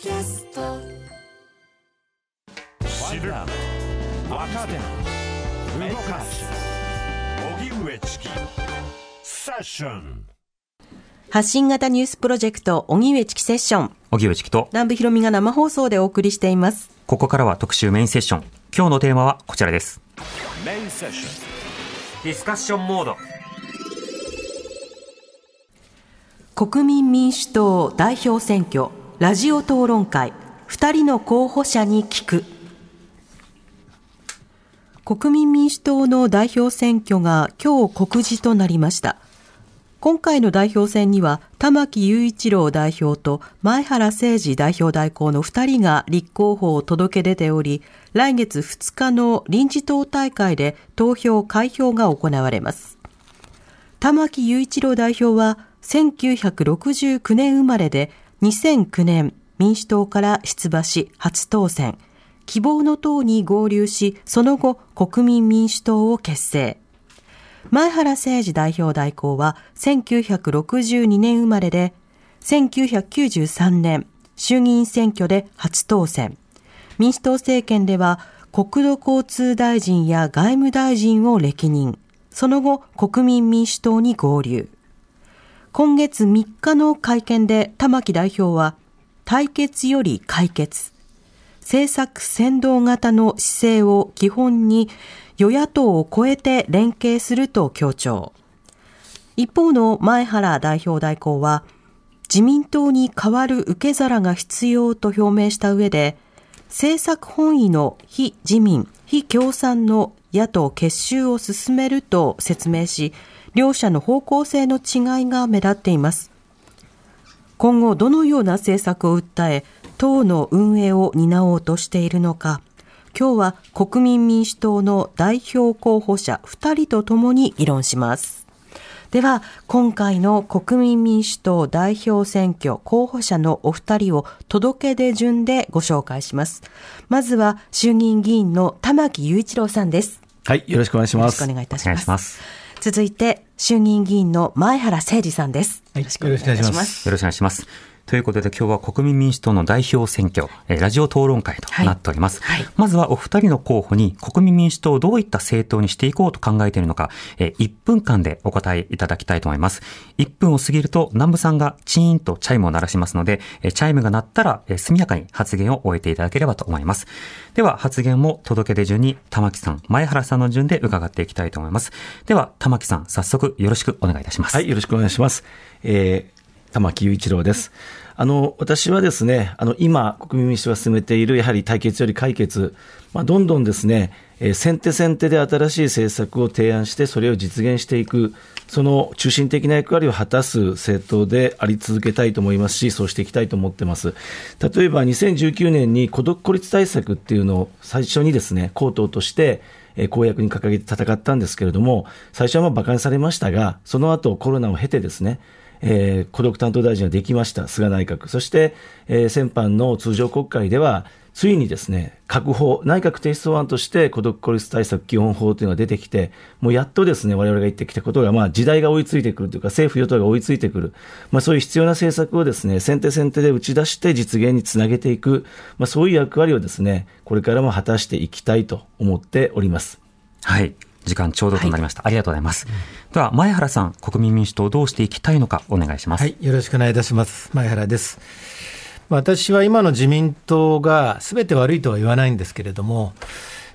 キャスト知る若手動かす荻上チキセッション発信型ニュースプロジェクト、荻上チキセッション。荻上チキと、南部ひろみが生放送でお送りしています。ここからは特集メインセッション。今日のテーマはこちらです。メインセッションディスカッションモード。国民民主党代表選挙、ラジオ討論会、二人の候補者に聞く。国民民主党の代表選挙が今日告示となりました。今回の代表選には玉木雄一郎代表と前原誠司代表代行の2人が立候補を届け出ており、来月2日の臨時党大会で投票開票が行われます。玉木雄一郎代表は1969年生まれで2009年民主党から出馬し初当選。希望の党に合流し、その後国民民主党を結成。前原誠司代表代行は1962年生まれで、1993年衆議院選挙で初当選。民主党政権では国土交通大臣や外務大臣を歴任。その後国民民主党に合流。今月3日の会見で玉木代表は、対決より解決。政策先導型の姿勢を基本に与野党を超えて連携すると強調。一方の前原代表代行は、自民党に代わる受け皿が必要と表明した上で、政策本位の非自民、非共産の野党結集を進めると説明し、両者の方向性の違いが目立っています。今後どのような政策を訴え、党の運営を担おうとしているのか、今日は国民民主党の代表候補者2人とともに議論します。では、今回の国民民主党代表選挙候補者のお二人を届け出順でご紹介します。まずは衆議院議員の玉木雄一郎さんです。はい、よろしくお願いします。よろしくお願いいたします。続いて、衆議院議員の前原誠司さんです。はいよろしくお願いし。ますよろしくお願いします。ということで今日は国民民主党の代表選挙、えーラジオ討論会となっております。はいはいまずはお二人の候補に国民民主党をどういった政党にしていこうと考えているのか、えー1分間でお答えいただきたいと思います。1分を過ぎると南部さんがチーンとチャイムを鳴らしますので、えーチャイムが鳴ったら、えー速やかに発言を終えていただければと思います。では発言も届け出順に玉木さん、前原さんの順で伺っていきたいと思います。では玉木さん、早速よろしくお願いいたします。はい、よろしくお願いします。えー、玉木雄一郎です。あの、私はですね、あの、今、国民民主党が進めている、やはり対決より解決、まあ、どんどんですね、えー先手先手で新しい政策を提案して、それを実現していく、その中心的な役割を果たす政党であり続けたいと思いますし、そうしていきたいと思ってます。例えば、2019年に孤独孤立対策っていうのを最初にですね、公党として、公約に掲げて戦ったんですけれども、最初はまあ馬鹿にされましたが、その後コロナを経てですね、えー孤独担当大臣ができました、菅内閣。そして、えー先般の通常国会では、ついにですね、閣法、内閣提出案として孤独孤立対策基本法というのが出てきて、もうやっとですね、我々が言ってきたことが、まあ時代が追いついてくるというか、政府与党が追いついてくる。まあそういう必要な政策をですね、先手先手で打ち出して実現につなげていく、まあそういう役割をですね、これからも果たしていきたいと思っております。はい。時間ちょうどとなりました。ありがとうございます。では、前原さん、国民民主党をどうしていきたいのかお願いします。はい、よろしくお願いいたします。前原です。私は今の自民党が全て悪いとは言わないんですけれども、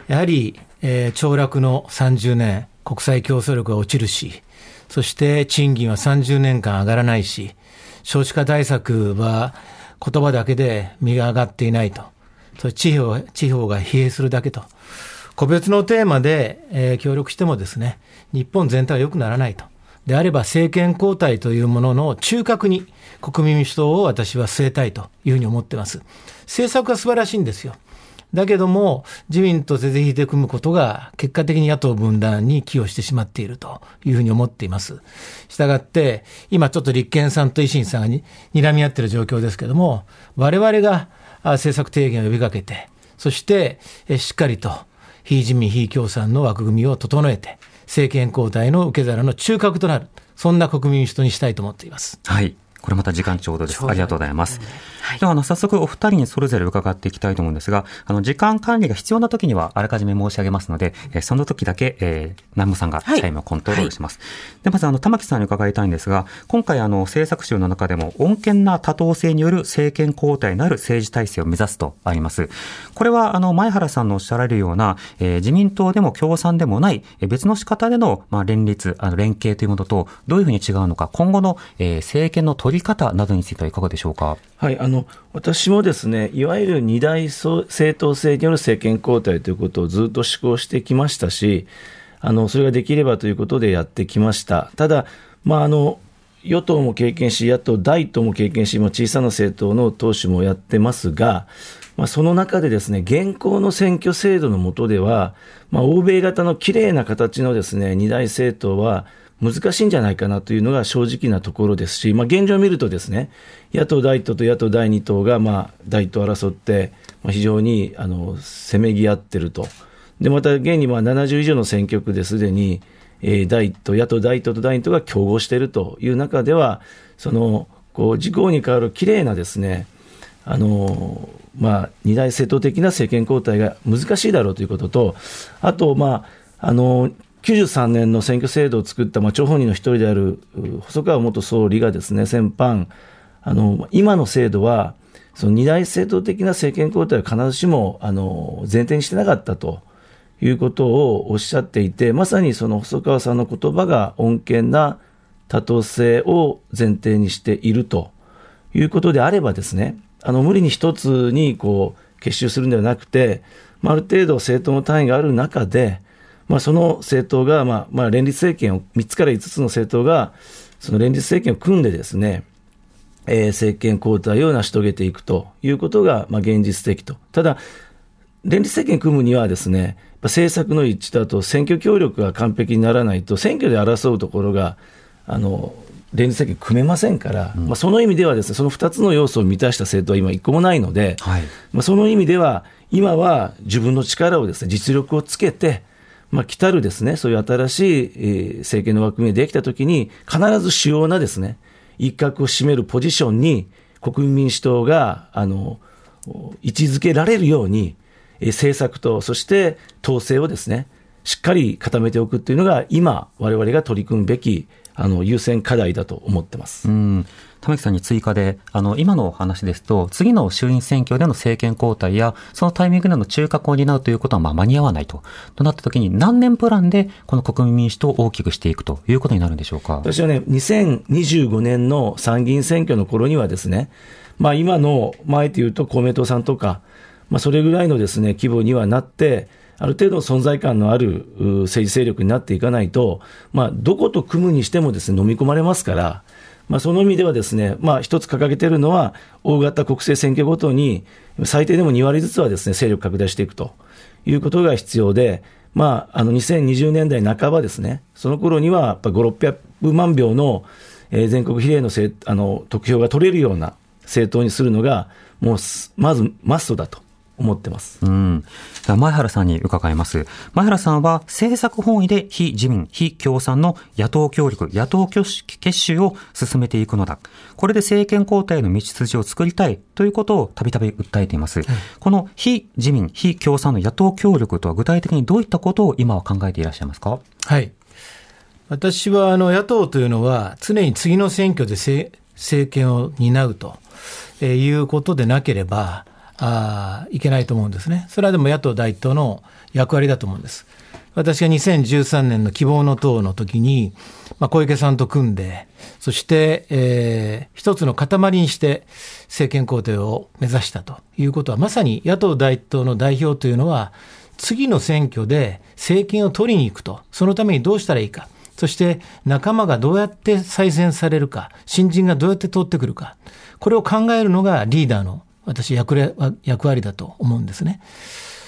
やはり、えー凋落の30年、国際競争力が落ちるし、そして賃金は30年間上がらないし、少子化対策は言葉だけで身が上がっていないと。それ地方地方が疲弊するだけと。個別のテーマで、えー協力してもですね、日本全体は良くならないと。であれば政権交代というものの中核に国民民主党を私は据えたいというふうに思ってます。政策は素晴らしいんですよ。だけども、自民と是々非で組むことが結果的に野党分断に寄与してしまっているというふうに思っています。したがって、今ちょっと立憲さんと維新さんがに睨み合っている状況ですけども、我々が政策提言を呼びかけて、そしてしっかりと非自民、非共産の枠組みを整えて、政権交代の受け皿の中核となる、そんな国民民主党にしたいと思っています。はい。これまた時間ちょうどです。ありがとうございます。はい、では、あの、早速お二人にそれぞれ伺っていきたいと思うんですが、あの、時間管理が必要な時にはあらかじめ申し上げますので、えー、その時だけ、えー、南部さんがチャイムをコントロールします。はい、で、まず、あの、玉木さんに伺いたいんですが、今回、あの、政策集の中でも、穏健な多党制による政権交代のある政治体制を目指すとあります。これは、あの、前原さんのおっしゃられるような、えー、自民党でも共産でもない、えー、別の仕方での、まあ、連立、あの、連携というものと、どういうふうに違うのか、今後の、えー、政権の取り方などについてはいかがでしょうか？はい、あの、の私もですね、いわゆる二大政党制による政権交代ということをずっと施行してきましたし、あの、それができればということでやってきました。ただ、まあ、あの、与党も経験し、野党第党も経験し、小さな政党の党首もやってますが、まあ、その中でですね、現行の選挙制度の下では、まあ、欧米型の綺麗な形のですね、二大政党は、難しいんじゃないかなというのが正直なところですし、まあ、現状を見るとですね、野党第1党と野党第2党が、まあ、第1党争って、非常にあのせめぎ合ってると。で、また現にまあ70以上の選挙区ですでに、えー、第1党、野党第1党と第2党が競合しているという中では、その、こう、事項に変わるきれいなですね、あのまあ、二大政党的な政権交代が難しいだろうということと、あと、まあ、あの93年の選挙制度を作った、まあ、張本人の一人である細川元総理がですね、先般、あの、今の制度は、その二大政党的な政権交代は必ずしも、あの、前提にしてなかったということをおっしゃっていて、まさにその細川さんの言葉が穏健な多党制を前提にしているということであればですね、あの、無理に一つにこう、結集するんではなくて、まあ、ある程度政党の単位がある中で、まあ、その政党が、まあ、まあ、連立政権を、3つから5つの政党が、その連立政権を組んでですね、えー、政権交代を成し遂げていくということが、まあ、現実的と。ただ、連立政権組むにはですね、政策の一致だと選挙協力が完璧にならないと、選挙で争うところが、あの、連立政権組めませんから、うん、まあ、その意味ではですね、その2つの要素を満たした政党は今一個もないので、はい、まあ、その意味では、今は自分の力をですね、実力をつけて、まあ、来たるですね、そういう新しい、え、政権の枠組みができたときに、必ず主要なですね、一角を占めるポジションに、国民民主党が、あの、位置づけられるように、え、政策と、そして統制をですね、しっかり固めておくっていうのが、今、我々が取り組むべき、あの、優先課題だと思ってます。うん玉木さんに追加で、あの、今のお話ですと、次の衆院選挙での政権交代や、そのタイミングでの中核を担うということは、まあ、間に合わないと。となったときに、何年プランで、この国民民主党を大きくしていくということになるんでしょうか？私はね、2025年の参議院選挙の頃にはですね、まあ、今の、前というと公明党さんとか、まあ、それぐらいのですね、規模にはなって、ある程度存在感のある政治勢力になっていかないと、まあ、どこと組むにしてもですね、飲み込まれますから、まあ、その意味ではですね、まあ、一つ掲げているのは、大型国政選挙ごとに、最低でも2割ずつはですね、勢力拡大していくということが必要で、まあ、あの、2020年代半ばですね、その頃には、やっぱ5、600万票の、えー、全国比例のせあの得票が取れるような政党にするのが、もう、まずマストだと思ってます。うん。前原さんに伺います。前原さんは政策本位で非自民、非共産の野党協力、野党結集を進めていくのだ。これで政権交代の道筋を作りたいということをたびたび訴えています。はい、この非自民、非共産の野党協力とは具体的にどういったことを今は考えていらっしゃいますか？はい。私はあの野党というのは常に次の選挙で政権を担うということでなければ、あいけないと思うんですね。それはでも野党第一党の役割だと思うんです。私が2013年の希望の党の時に、まあ、小池さんと組んで、そして、えー、一つの塊にして政権交代を目指したということは、まさに野党第一党の代表というのは、次の選挙で政権を取りに行くと、そのためにどうしたらいいか、そして仲間がどうやって再選されるか、新人がどうやって通ってくるか、これを考えるのがリーダーの私役役割だと思うんですね。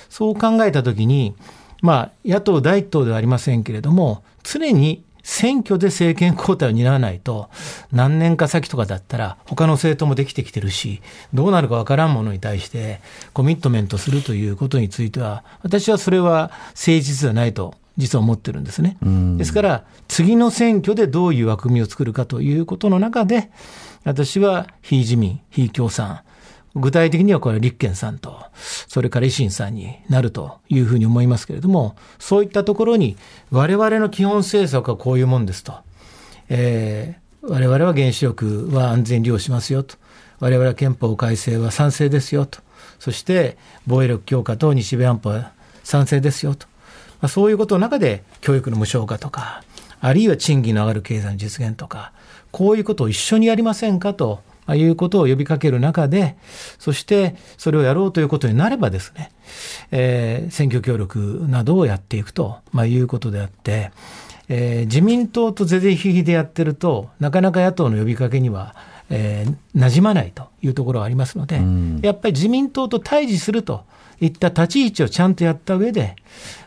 そう考えたときに、まあ、野党第一党ではありませんけれども、常に選挙で政権交代を担わないと、何年か先とかだったら、他の政党もできてきてるし、どうなるかわからんものに対して、コミットメントするということについては、私はそれは誠実ではないと、実は思ってるんですね。ですから、次の選挙でどういう枠組みを作るかということの中で、私は非自民、非共産、具体的にはこれは立憲さんと、それから維新さんになるというふうに思いますけれども、そういったところに、我々の基本政策はこういうもんですと。えー、我々は原子力は安全利用しますよと。我々は憲法改正は賛成ですよと。そして防衛力強化と日米安保は賛成ですよと。まあ、そういうことの中で教育の無償化とか、あるいは賃金の上がる経済の実現とか、こういうことを一緒にやりませんかということを呼びかける中で、そしてそれをやろうということになればですね、えー、選挙協力などをやっていくと、まあ、いうことであって、えー、自民党と是々非々でやってると、なかなか野党の呼びかけには、えー、馴染まないというところがありますので、やっぱり自民党と対峙するといった立ち位置をちゃんとやった上で、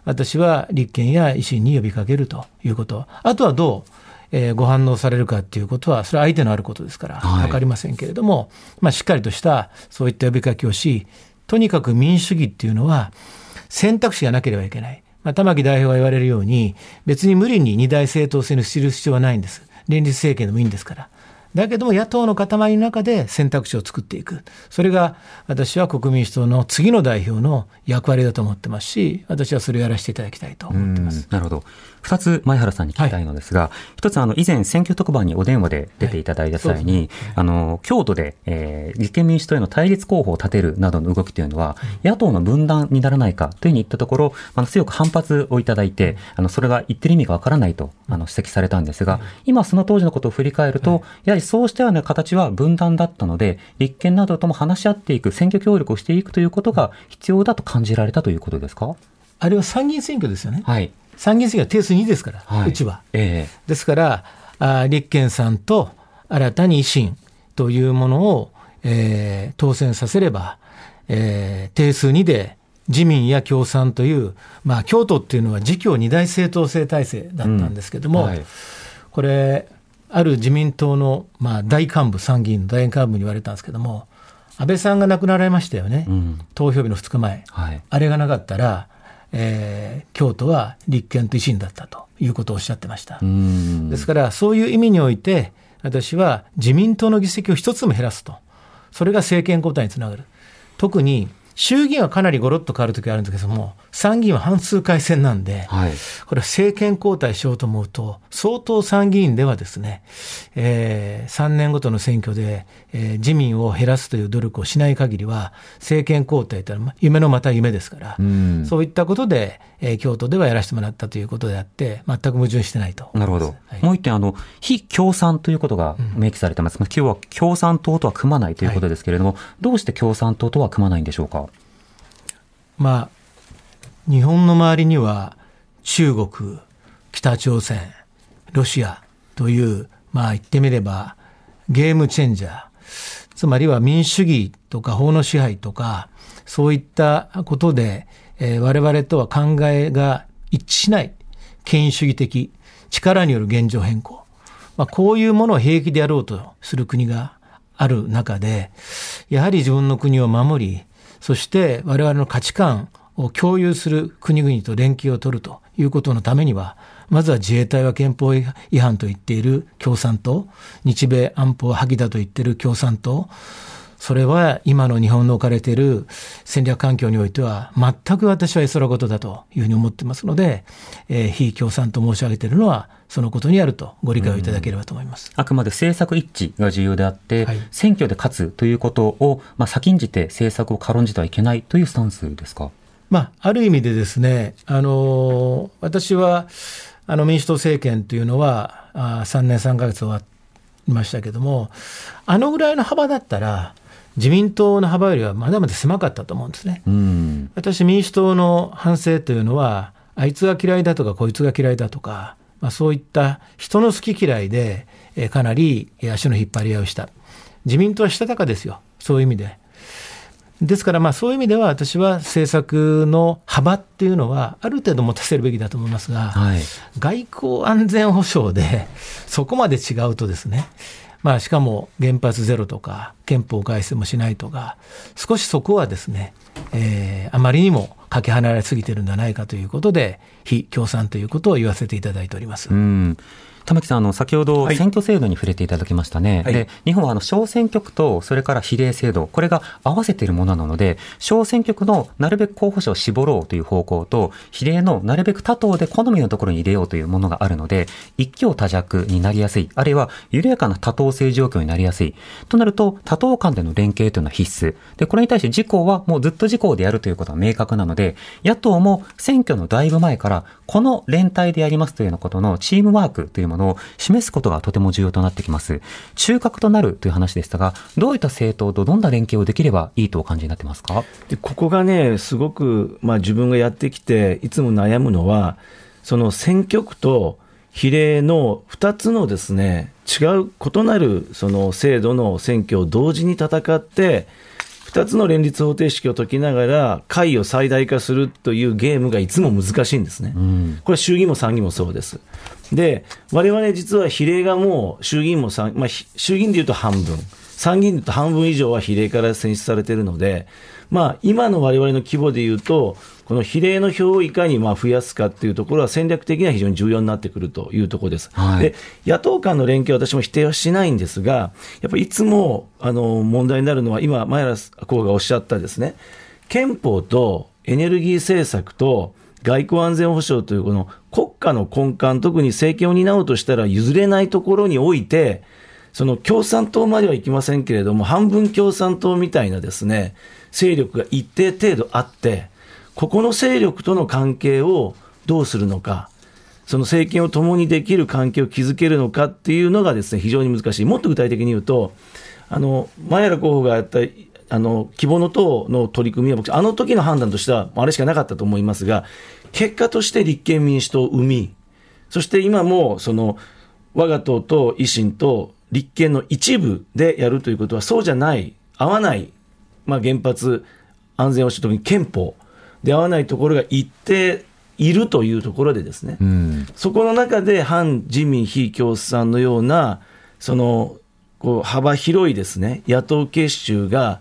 私は立憲や維新に呼びかけるということ、あとはどう、えー、ご反応されるかっていうことは、それは相手のあることですから、分かりませんけれども、まあ、しっかりとしたそういった呼びかけをし、とにかく民主主義っていうのは、選択肢がなければいけない。まあ、玉木代表が言われるように、別に無理に二大政党制にする必要はないんです。連立政権でもいいんですから。だけども野党の塊の中で選択肢を作っていく。それが私は国民主党の次の代表の役割だと思ってますし、私はそれをやらせていただきたいと思ってます。なるほど。二つ前原さんに聞きたいのですが、一、はい、つあの以前選挙特番にお電話で出ていただいた際に、はい。ね、あの京都で、えー、立憲民主党への対立候補を立てるなどの動きというのは、野党の分断にならないかというふうに言ったところ、あの強く反発をいただいて、あのそれが言ってる意味がわからないとあの指摘されたんですが、今その当時のことを振り返ると、やはりそうしたような形は分断だったので、立憲などとも話し合っていく、選挙協力をしていくということが必要だと感じられたということですか？あれは参議院選挙ですよね。はい。参議院選挙は定数2ですから、はい、うちは。えー、ですからあ、立憲さんと新たに維新というものを、えー、当選させれば、えー、定数2で自民や共産という、まあ、京都っていうのは自共二大政党制体制だったんですけども、うん。はい、これ、ある自民党の、まあ、大幹部、参議院の大幹部に言われたんですけども、安倍さんが亡くなられましたよね、うん、投票日の2日前、はい、あれがなかったら、えー、京都は立憲と維新だったということをおっしゃってました。ですから、そういう意味において、私は自民党の議席を一つも減らすと、それが政権交代につながる。特に衆議院はかなりごろっと変わるときあるんですけども、参議院は半数改選なんで、はい、これは政権交代しようと思うと、相当参議院ではですね、えー、3年ごとの選挙で、えー、自民を減らすという努力をしない限りは、政権交代というのは夢のまた夢ですから、うそういったことで、えー、京都ではやらせてもらったということであって、全く矛盾してないと。なるほど。はい、もう一点、あの、非共産ということが明記されてます。うん、今日は共産党とは組まないということですけれども、はい、どうして共産党とは組まないんでしょうか？まあ、日本の周りには中国、北朝鮮、ロシアという、まあ言ってみればゲームチェンジャー、つまりは民主主義とか法の支配とか、そういったことで、えー、我々とは考えが一致しない権威主義的力による現状変更。まあ、こういうものを平気でやろうとする国がある中で、やはり自分の国を守り、そして我々の価値観を共有する国々と連携を取るということのためには、まずは自衛隊は憲法違反と言っている共産党、日米安保は破棄だと言っている共産党、それは今の日本の置かれている戦略環境においては全く私は絵空事だというふうに思ってますので、えー、非共産と申し上げているのはそのことにあるとご理解をいただければと思います。あくまで政策一致が重要であって、はい、選挙で勝つということを、まあ、先んじて政策を軽んじてはいけないというスタンスですか？まあ、ある意味でですね、あの私はあの民主党政権というのはあ3年3か月終わりましたけども、あのぐらいの幅だったら、自民党の幅よりはまだまだ狭かったと思うんですね。私、民主党の反省というのは、あいつが嫌いだとか、こいつが嫌いだとか、まあ、そういった人の好き嫌いで、えかなり足の引っ張り合いをした。自民党はしたたかですよ、そういう意味で。ですから、まあそういう意味では、私は政策の幅っていうのは、ある程度持たせるべきだと思いますが、はい、外交安全保障で、そこまで違うとですね、まあ、しかも原発ゼロとか、憲法改正もしないとか、少しそこはですね、えー、あまりにもかけ離れすぎてるんじゃないかということで、非共産ということを言わせていただいております。うん玉木さん、あの、先ほど選挙制度に触れていただきましたね。はい、で、日本はあの、小選挙区と、それから比例制度、これが合わせているものなので、小選挙区のなるべく候補者を絞ろうという方向と、比例のなるべく他党で好みのところに入れようというものがあるので、一強多弱になりやすい、あるいは緩やかな多党制状況になりやすい。となると、多党間での連携というのは必須。で、これに対して自公はもうずっと自公でやるということは明確なので、野党も選挙のだいぶ前から、この連帯でやりますというようなことのチームワークというものを示すことがとても重要となってきます。中核となるという話でしたが、どういった政党とどんな連携をできればいいとお感じになってますか？でここがね、すごく、まあ、自分がやってきて、いつも悩むのは、その選挙区と比例の2つのですね、違う異なるその制度の選挙を同時に戦って、2つの連立方程式を解きながら、会を最大化するというゲームがいつも難しいんですね。これは衆議院も参議院もそうです。で、我々実は比例がもう衆議院も参、まあ、衆議院でいうと半分、参議院でいうと半分以上は比例から選出されているので、まあ、今の我々の規模でいうと、この比例の票をいかにまあ増やすかっていうところは戦略的には非常に重要になってくるというところです。はい、で、野党間の連携は私も否定はしないんですが、やっぱりいつもあの問題になるのは、今、前原候補がおっしゃったですね、憲法とエネルギー政策と外交安全保障というこの国家の根幹、特に政権を担うとしたら譲れないところにおいて、その共産党まではいきませんけれども、半分共産党みたいなですね、勢力が一定程度あって、ここの勢力との関係をどうするのか、その政権を共にできる関係を築けるのかっていうのがですね、非常に難しい。もっと具体的に言うと、あの、前原候補がやったあの希望の党の取り組みは僕、あの時の判断としては、あれしかなかったと思いますが、結果として立憲民主党を生み、そして今も、その、我が党と維新と立憲の一部でやるということは、そうじゃない、合わない、まあ、原発、安全保障、特に憲法、で合わないところが一定いるというところでですね、うん、そこの中で反自民非共産のような、そのこう幅広いですね、野党結集が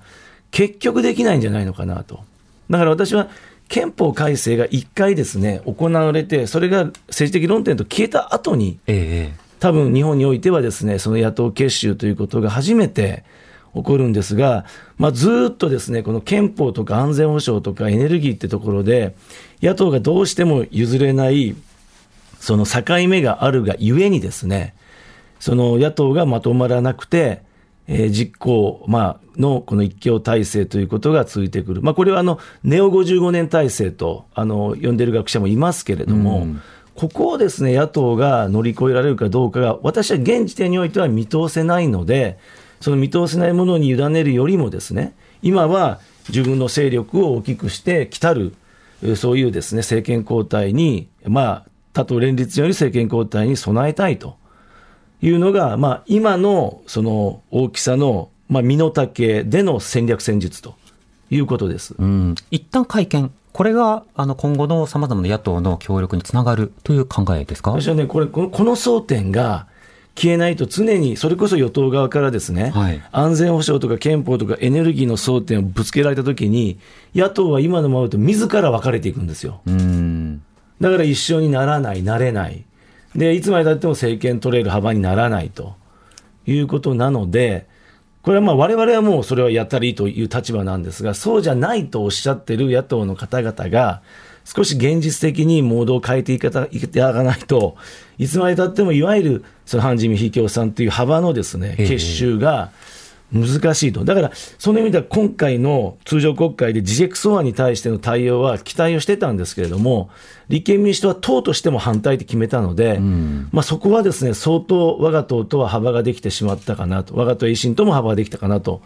結局できないんじゃないのかなと。だから私は憲法改正が一回ですね、行われて、それが政治的論点と消えた後に、ええ、多分日本においてはですね、その野党結集ということが初めて、起こるんですが、まあ、ずっとですね、この憲法とか安全保障とかエネルギーってところで、野党がどうしても譲れない、その境目があるがゆえにですね、その野党がまとまらなくて、えー、実行、まあ、のこの一強体制ということが続いてくる。まあ、これはあの、ネオ55年体制と、あの、呼んでる学者もいますけれども、うんここをですね、野党が乗り越えられるかどうかが、私は現時点においては見通せないので、その見通せないものに委ねるよりもですね、今は自分の勢力を大きくして来たる、そういうですね、政権交代に、まあ、他党連立により政権交代に備えたいというのが、まあ、今のその大きさの、まあ、身の丈での戦略戦術ということです。うん。一旦会見。これが、あの、今後の様々な野党の協力につながるという考えですか？私はね、これ、このこの争点が、消えないと常に、それこそ与党側からですね、はい、安全保障とか憲法とかエネルギーの争点をぶつけられたときに、野党は今のままと自ら分かれていくんですよ。だから一緒にならない、なれない。で、いつまでたっても政権取れる幅にならないということなので、これはまあ我々はもうそれはやったらいいという立場なんですが、そうじゃないとおっしゃってる野党の方々が、少し現実的にモードを変えていかいかないと、いつまでたってもいわゆるその反自民非共産という幅のですね結集が難しいと、だからその意味では今回の通常国会で自粛草案に対しての対応は期待をしてたんですけれども、立憲民主党は党としても反対って決めたので、うん、まあ、そこはですね相当、我が党とは幅ができてしまったかなと、我が党維新とも幅ができたかなと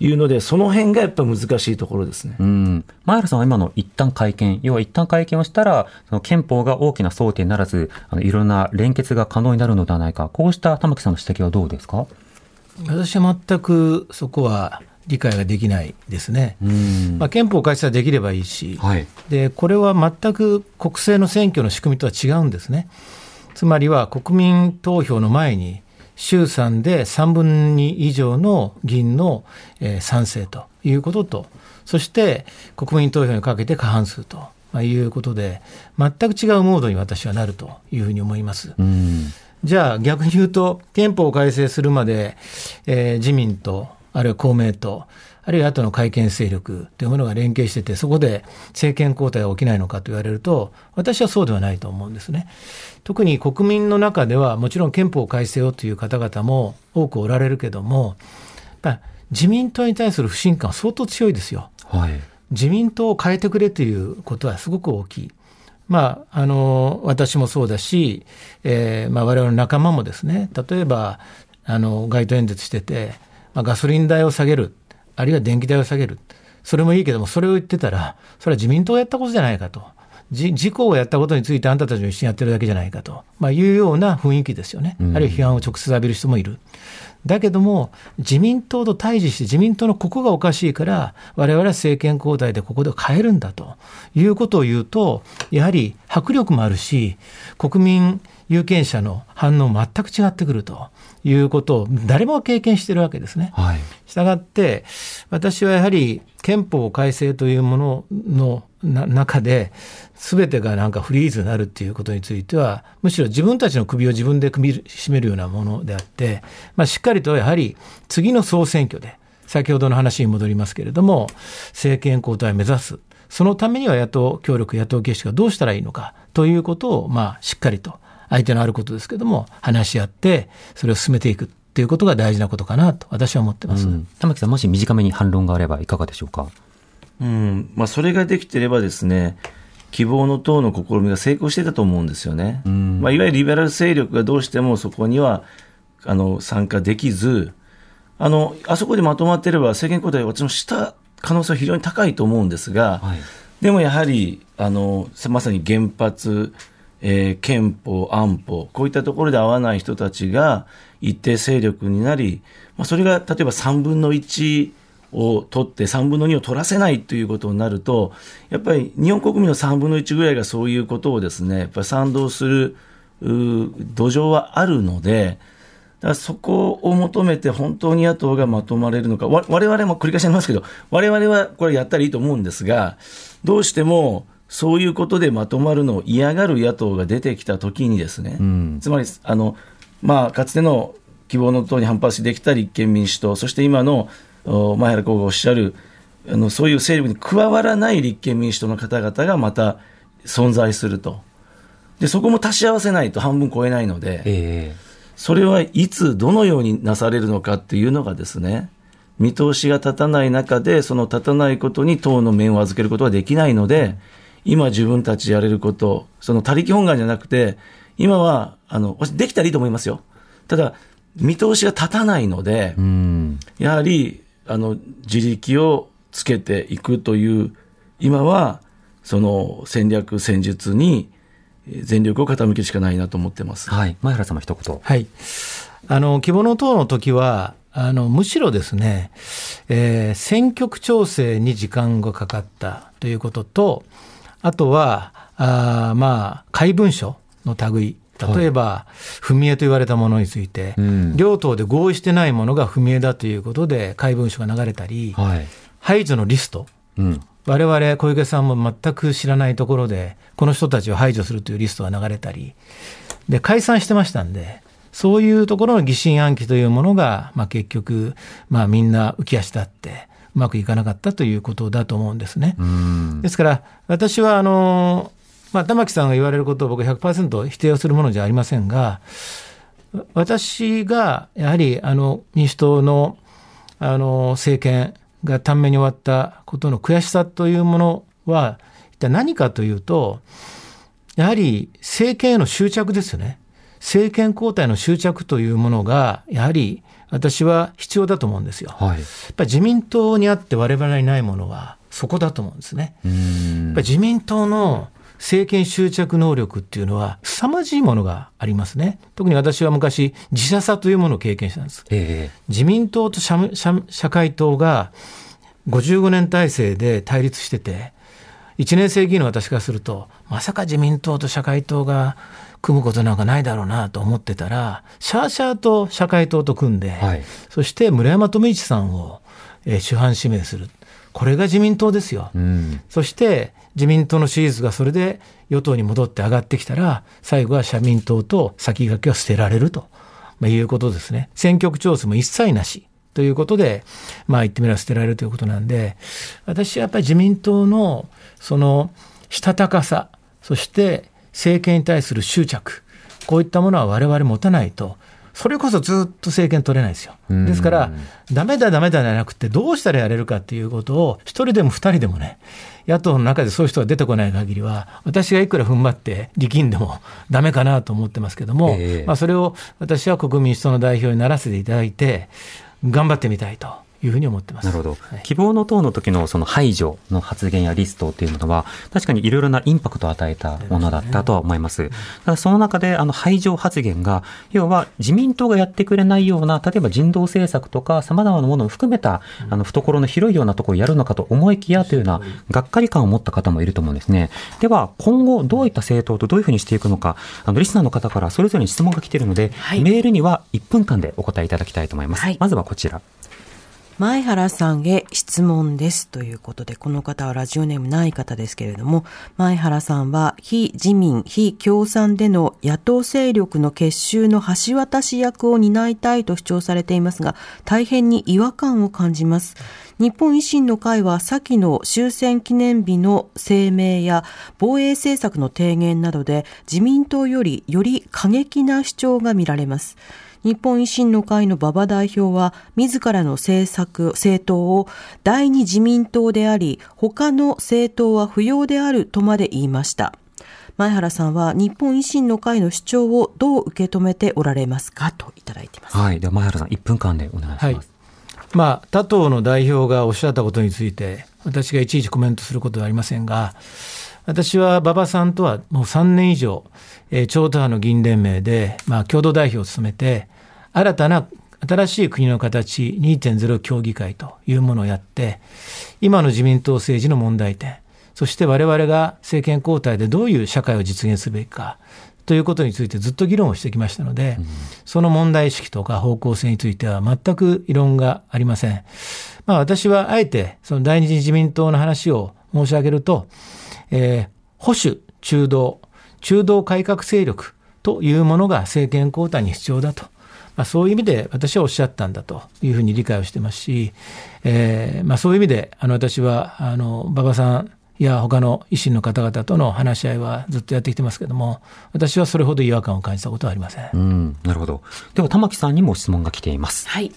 いうので、その辺がやっぱり難しいところですね。うん。前原さんは今の一旦会見、要は一旦会見をしたら、その憲法が大きな争点にならず、あのいろんな連結が可能になるのではないか、こうした玉木さんの指摘はどうですか？私は全くそこは理解ができないですね。まあ、憲法改正はできればいいし、はい、でこれは全く国政の選挙の仕組みとは違うんですね。つまりは国民投票の前に衆参で3分2以上の議員の、え賛成ということと、そして国民投票にかけて過半数ということで、全く違うモードに私はなるというふうに思います。じゃあ逆に言うと、憲法を改正するまで、えー、自民党、あるいは公明党、あるいは後の改憲勢力というものが連携してて、そこで政権交代が起きないのかと言われると、私はそうではないと思うんですね。特に国民の中では、もちろん憲法改正をという方々も多くおられるけども、自民党に対する不信感は相当強いですよ。はい、自民党を変えてくれということはすごく大きい。まあ、あの私もそうだし、えーまあ、我々の仲間もですね例えばあの街頭演説してて、まあ、ガソリン代を下げるあるいは電気代を下げるそれもいいけどもそれを言ってたらそれは自民党がやったことじゃないかと。事故をやったことについてあんたたちも一緒にやってるだけじゃないかと、まあ、いうような雰囲気ですよね、あるいは批判を直接浴びる人もいる。だけども、自民党と対峙して、自民党のここがおかしいから、我々は政権交代でここで変えるんだと。いうことを言うと、やはり迫力もあるし、国民有権者の反応全く違ってくると。いうことを誰も経験してるわけですね。はい、したがって、私はやはり憲法改正というものの中で、すべてがなんかフリーズになるっていうことについては、むしろ自分たちの首を自分で首絞めるようなものであって、まあ、しっかりとやはり次の総選挙で、先ほどの話に戻りますけれども、政権交代を目指す。そのためには野党協力、野党形式がどうしたらいいのかということを、まあ、しっかりと、相手のあることですけれども、話し合って、それを進めていく。っていうことが大事なことかなと私は思ってます。玉木さん、もし短めに反論があればいかがでしょうか？うん、まあ、それができてればですね、希望の党の試みが成功していたと思うんですよね。まあ、いわゆるリベラル勢力がどうしてもそこにはあの参加できず、あのあそこでまとまっていれば政権交代を私もした可能性は非常に高いと思うんですが、はい、でもやはりあのまさに原発、えー、憲法、安保、こういったところで合わない人たちが一定勢力になり、まあ、それが例えば3分の1を取って3分の2を取らせないということになると、やっぱり日本国民の3分の1ぐらいがそういうことをですね、やっぱ賛同する土壌はあるので、だからそこを求めて本当に野党がまとまれるのか、われわれも繰り返しになりますけど、われわれはこれやったらいいと思うんですが、どうしてもそういうことでまとまるのを嫌がる野党が出てきたときにですね、うん、つまり、あの、まあ、かつての希望の党に反発してきた立憲民主党、そして今の前原候補がおっしゃる、あのそういう勢力に加わらない立憲民主党の方々がまた存在すると。で、そこも足し合わせないと半分超えないので、えー、それはいつ、どのようになされるのかっていうのがですね、見通しが立たない中で、その立たないことに党の面を預けることはできないので、今自分たちやれること、その他力本願じゃなくて、今は、あの、できたらいいと思いますよ。ただ、見通しが立たないので、やはり、あの自力をつけていくという今はその戦略戦術に全力を傾けるしかないなと思ってます。はい、前原様一言。はい。あの希望の党の時はあのむしろですね、えー、選挙区調整に時間がかかったということと、あとはあまあ怪文書の類。例えば、踏み絵と言われたものについて、両党で合意してないものが踏み絵だということで、怪文書が流れたり、排除のリスト、われわれ小池さんも全く知らないところで、この人たちを排除するというリストが流れたり、で解散してましたんで、そういうところの疑心暗鬼というものが、まあ、結局、まあ、みんな浮き足立って、うまくいかなかったということだと思うんですね。ですから、私はあのまあ、玉木さんが言われることを僕100%否定をするものじゃありませんが、私がやはりあの民主党のあの政権が短命に終わったことの悔しさというものは、一体何かというと、やはり政権への執着ですよね。政権交代の執着というものが、やはり私は必要だと思うんですよ。はい、やっぱり自民党にあって我々にないものはそこだと思うんですね。やっぱり自民党の政権執着能力っていうのは凄まじいものがありますね。特に私は昔、自社差というものを経験したんです。えー、自民党と社社会党が55年体制で対立してて、1年生議員の私からすると、まさか自民党と社会党が組むことなんかないだろうなと思ってたら、シャーシャーと社会党と組んで、はい、そして村山富一さんを、えー、主犯指名する。これが自民党ですよ。うん。そして自民党の支持率がそれで与党に戻って上がってきたら、最後は社民党と先駆けは捨てられると、まあ、いうことですね。選挙区調整も一切なし。ということで、まあ言ってみれば捨てられるということなんで、私はやっぱり自民党のそのしたたかさ、そして政権に対する執着、こういったものは我々持たないと、それこそずっと政権取れないですよ。うん。ですから、ダメだダメだじゃなくて、どうしたらやれるかっていうことを、一人でも二人でもね、野党の中でそういう人が出てこない限りは、私がいくら踏ん張って力んでもダメかなと思ってますけども、ええ。まあ、それを私は国民民主党の代表にならせていただいて、頑張ってみたいというふうに思ってます。なるほどはい。希望の党の時のその排除の発言やリストっていうのは、確かにいろいろなインパクトを与えたものだったとは思います。ただその中で、あの排除発言が、要は自民党がやってくれないような、例えば人道政策とか様々なものを含めた、あの懐の広いようなところをやるのかと思いきやというような、がっかり感を持った方もいると思うんですね。では、今後どういった政党とどういうふうにしていくのか、あのリスナーの方からそれぞれに質問が来ているので、はいメールには1分間でお答えいただきたいと思います。はいまずはこちら。前原さんへ質問ですということで、この方はラジオネームない方ですけれども、前原さんは非自民、非共産での野党勢力の結集の橋渡し役を担いたいと主張されていますが、大変に違和感を感じます。日本維新の会は先の終戦記念日の声明や防衛政策の提言などで自民党よりより過激な主張が見られます。日本維新の会の馬場代表は、自らの政策、政党を第二自民党であり、他の政党は不要であるとまで言いました。前原さんは日本維新の会の主張をどう受け止めておられますかといただいています。はい。では、前原さん、1分間でお願いします。はいまあ、他党の代表がおっしゃったことについて、私がいちいちコメントすることはありませんが、私は馬場さんとはもう3年以上、えー超党派の議員連盟で、まあ、共同代表を務めて、新たな新しい国の形2.0協議会というものをやって、今の自民党政治の問題点、そして我々が政権交代でどういう社会を実現すべきか、ということについてずっと議論をしてきましたので、その問題意識とか方向性については全く異論がありません。まあ私はあえてその第二次自民党の話を申し上げると、えー保守、中道、中道改革勢力というものが政権交代に必要だと。まあ、そういう意味で私はおっしゃったんだというふうに理解をしてますし、えーまあ、そういう意味であの私はあの馬場さんや他の維新の方々との話し合いはずっとやってきてますけども、私はそれほど違和感を感じたことはありません。うん、なるほど。では、玉木さんにも質問が来ています。はい。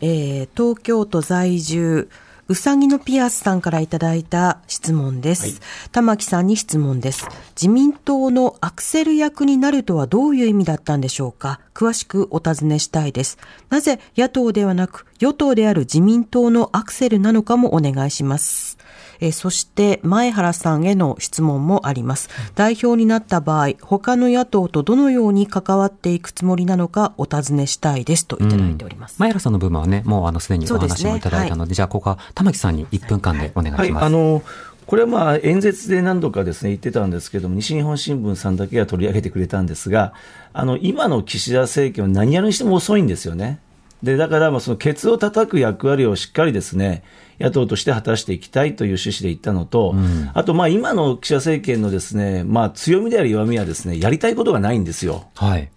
えー東京都在住、うさぎのピアスさんからいただいた質問です。玉木さんに質問です。自民党のアクセル役になるとはどういう意味だったんでしょうか？詳しくお尋ねしたいです。なぜ野党ではなく与党である自民党のアクセルなのかもお願いします。えーそして前原さんへの質問もあります。代表になった場合、他の野党とどのように関わっていくつもりなのかお尋ねしたいですといただいております。前原さんの部分はね、もうあのすでにお話もいただいたので、じゃあ、ここは玉木さんに1分間でお願いします。はい、あのこれはまあ演説で何度かですね言ってたんですけども、西日本新聞さんだけが取り上げてくれたんですが、あの今の岸田政権は何やるにしても遅いんですよね。でだからまあそのケツを叩く役割をしっかりですね野党として果たしていきたいという趣旨で言ったのと、あとまあ今の岸田政権のですね、まあ、強みであり弱みはですねやりたいことがないんですよ。はい。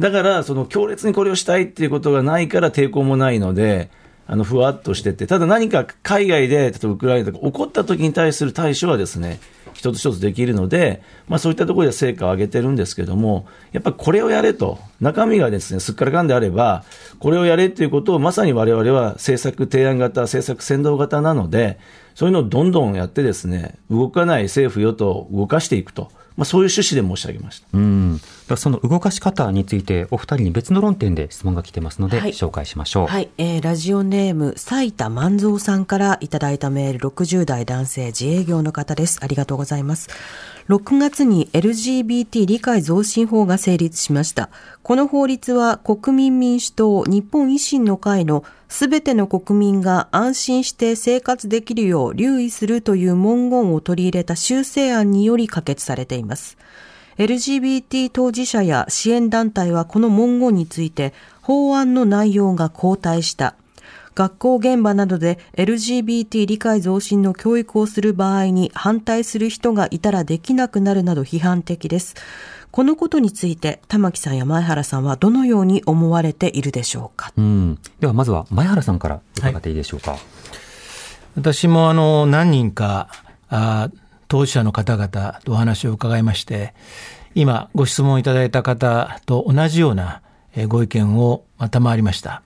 だから、その強烈にこれをしたいっていうことがないから抵抗もないので、あのふわっとしてて、ただ何か海外で、例えばウクライナとか起こった時に対する対処はですね、一つ一つできるので、まあ、そういったところで成果を上げてるんですけども、やっぱりこれをやれと、中身がですね、すっからかんであれば、これをやれっていうことをまさに我々は政策提案型、政策先導型なので、そういうのをどんどんやってですね、動かない政府・与党を動かしていくと、まあ、そういう趣旨で申し上げました。うん。その動かし方について、お二人に別の論点で質問が来てますので、はい紹介しましょう。はい、えーラジオネーム、斉田万蔵さんからいただいたメール、60代男性自営業の方です。ありがとうございます。6月に LGBT 理解増進法が成立しました。この法律は国民民主党、日本維新の会のすべての国民が安心して生活できるよう留意するという文言を取り入れた修正案により可決されています。LGBT 当事者や支援団体はこの文言について法案の内容が後退した。学校現場などで LGBT 理解増進の教育をする場合に反対する人がいたらできなくなるなど批判的です。このことについて玉木さんや前原さんはどのように思われているでしょうか？うん、ではまずは前原さんから伺っていいでしょうか。はい、私もあの何人かあ当事者の方々とお話を伺いまして、今ご質問いただいた方と同じようなご意見を賜りました。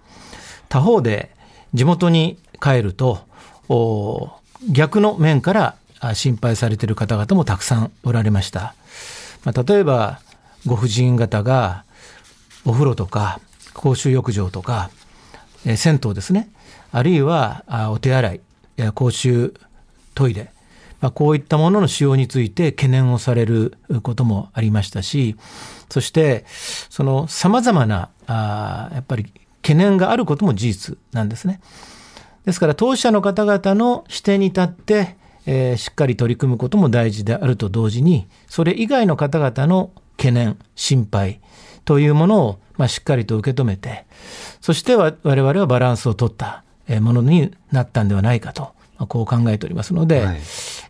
他方で地元に帰ると逆の面から心配されている方々もたくさんおられました。まあ、例えばご婦人方がお風呂とか公衆浴場とか、え銭湯ですねあるいはあお手洗い公衆トイレまあ、こういったものの使用について懸念をされることもありましたし、そして、その様々な、あやっぱり懸念があることも事実なんですね。ですから、当事者の方々の視点に立って、えー、しっかり取り組むことも大事であると同時に、それ以外の方々の懸念、心配というものを、まあ、しっかりと受け止めて、そして我々はバランスを取ったものになったんではないかとこう考えておりますので、はい、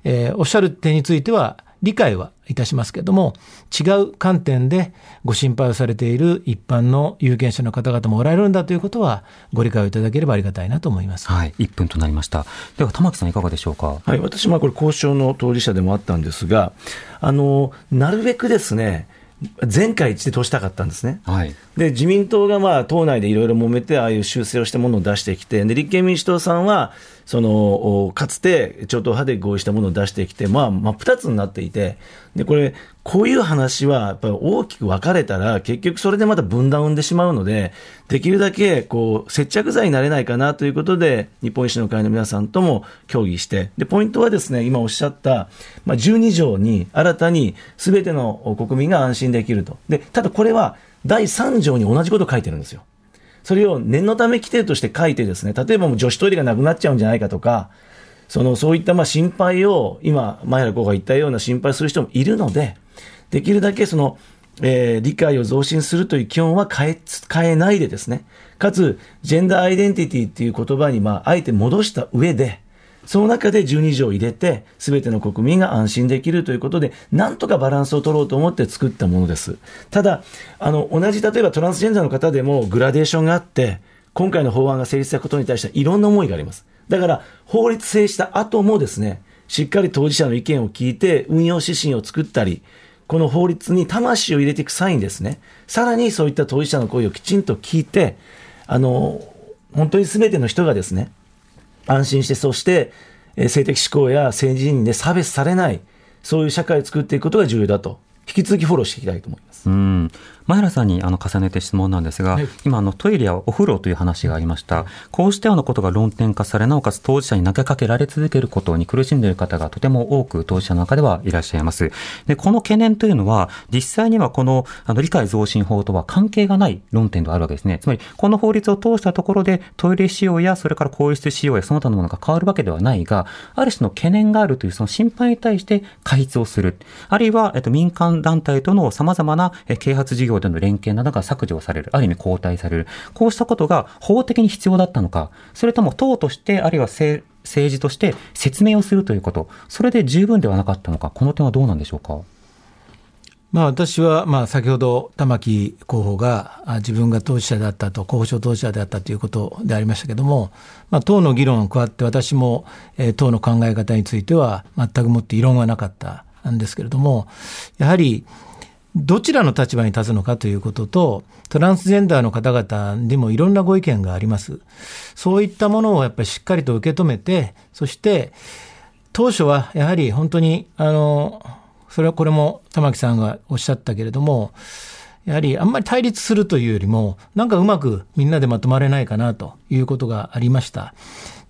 えー、おっしゃる点については理解はいたしますけれども、違う観点でご心配をされている一般の有権者の方々もおられるんだということは、ご理解をいただければありがたいなと思います。はい、1分となりました。では、玉木さんいかがでしょうか？はい、私もこれ交渉の当事者でもあったんですが、あの、なるべくですね、全会一致で通したかったんですね。はい、で自民党がまあ党内でいろいろ揉めて、ああいう修正をしたものを出してきて、で立憲民主党さんは、そのかつて超党派で合意したものを出してきて、まあ、真っ二つになっていて、でこれ、こういう話はやっぱり大きく分かれたら、結局それでまた分断を生んでしまうので、できるだけこう接着剤になれないかなということで、日本維新の会の皆さんとも協議して、でポイントはですね、今おっしゃった、まあ、12条に新たにすべての国民が安心できると。でただこれは第3条に同じこと書いてるんですよ。それを念のため規定として書いてですね、例えばもう女子トイレがなくなっちゃうんじゃないかとか、そのそういったまあ心配を、今、前原子が言ったような心配する人もいるので、できるだけその、えー、理解を増進するという基本は変え変えないでですね、かつ、ジェンダーアイデンティティっていう言葉に、まあ、あえて戻した上で、その中で12条を入れて、すべての国民が安心できるということで、なんとかバランスを取ろうと思って作ったものです。ただ、あの、同じ例えばトランスジェンダーの方でもグラデーションがあって、今回の法案が成立したことに対していろんな思いがあります。だから、法律制した後もですね、しっかり当事者の意見を聞いて、運用指針を作ったり、この法律に魂を入れていく際にですね、さらにそういった当事者の声をきちんと聞いて、あの、本当にすべての人がですね、安心して、そして、性的指向や政治人で差別されない、そういう社会を作っていくことが重要だと、引き続きフォローしていきたいと思います。うん前原さんにあの重ねて質問なんですが、はい、今あのトイレやお風呂という話がありました。こうしたようなことが論点化され、なおかつ当事者に投げかけられ続けることに苦しんでいる方がとても多く当事者の中ではいらっしゃいます。で、この懸念というのは、実際にはこのあの理解増進法とは関係がない論点であるわけですね。つまり、この法律を通したところでトイレ使用やそれから更衣室使用やその他のものが変わるわけではないが、ある種の懸念があるというその心配に対して開発をする。あるいは、えっと、民間団体との様々な啓発事業での連携などが削除される、ある意味交代される、こうしたことが法的に必要だったのか、それとも党として、あるいは政治として説明をするということ、それで十分ではなかったのか、この点はどうなんでしょうか？まあ、私は、まあ、先ほど玉木候補が自分が当事者であったと、候補者当事者であったということでありましたけれども、まあ、党の議論を加わって、私も、えー、党の考え方については、全くもって異論はなかったなんですけれども、やはり、どちらの立場に立つのかということと、トランスジェンダーの方々にもいろんなご意見があります。そういったものをやっぱりしっかりと受け止めて、そして当初はやはり本当に、あの、それはこれも玉木さんがおっしゃったけれども、やはりあんまり対立するというよりも、なんかうまくみんなでまとまれないかなということがありました。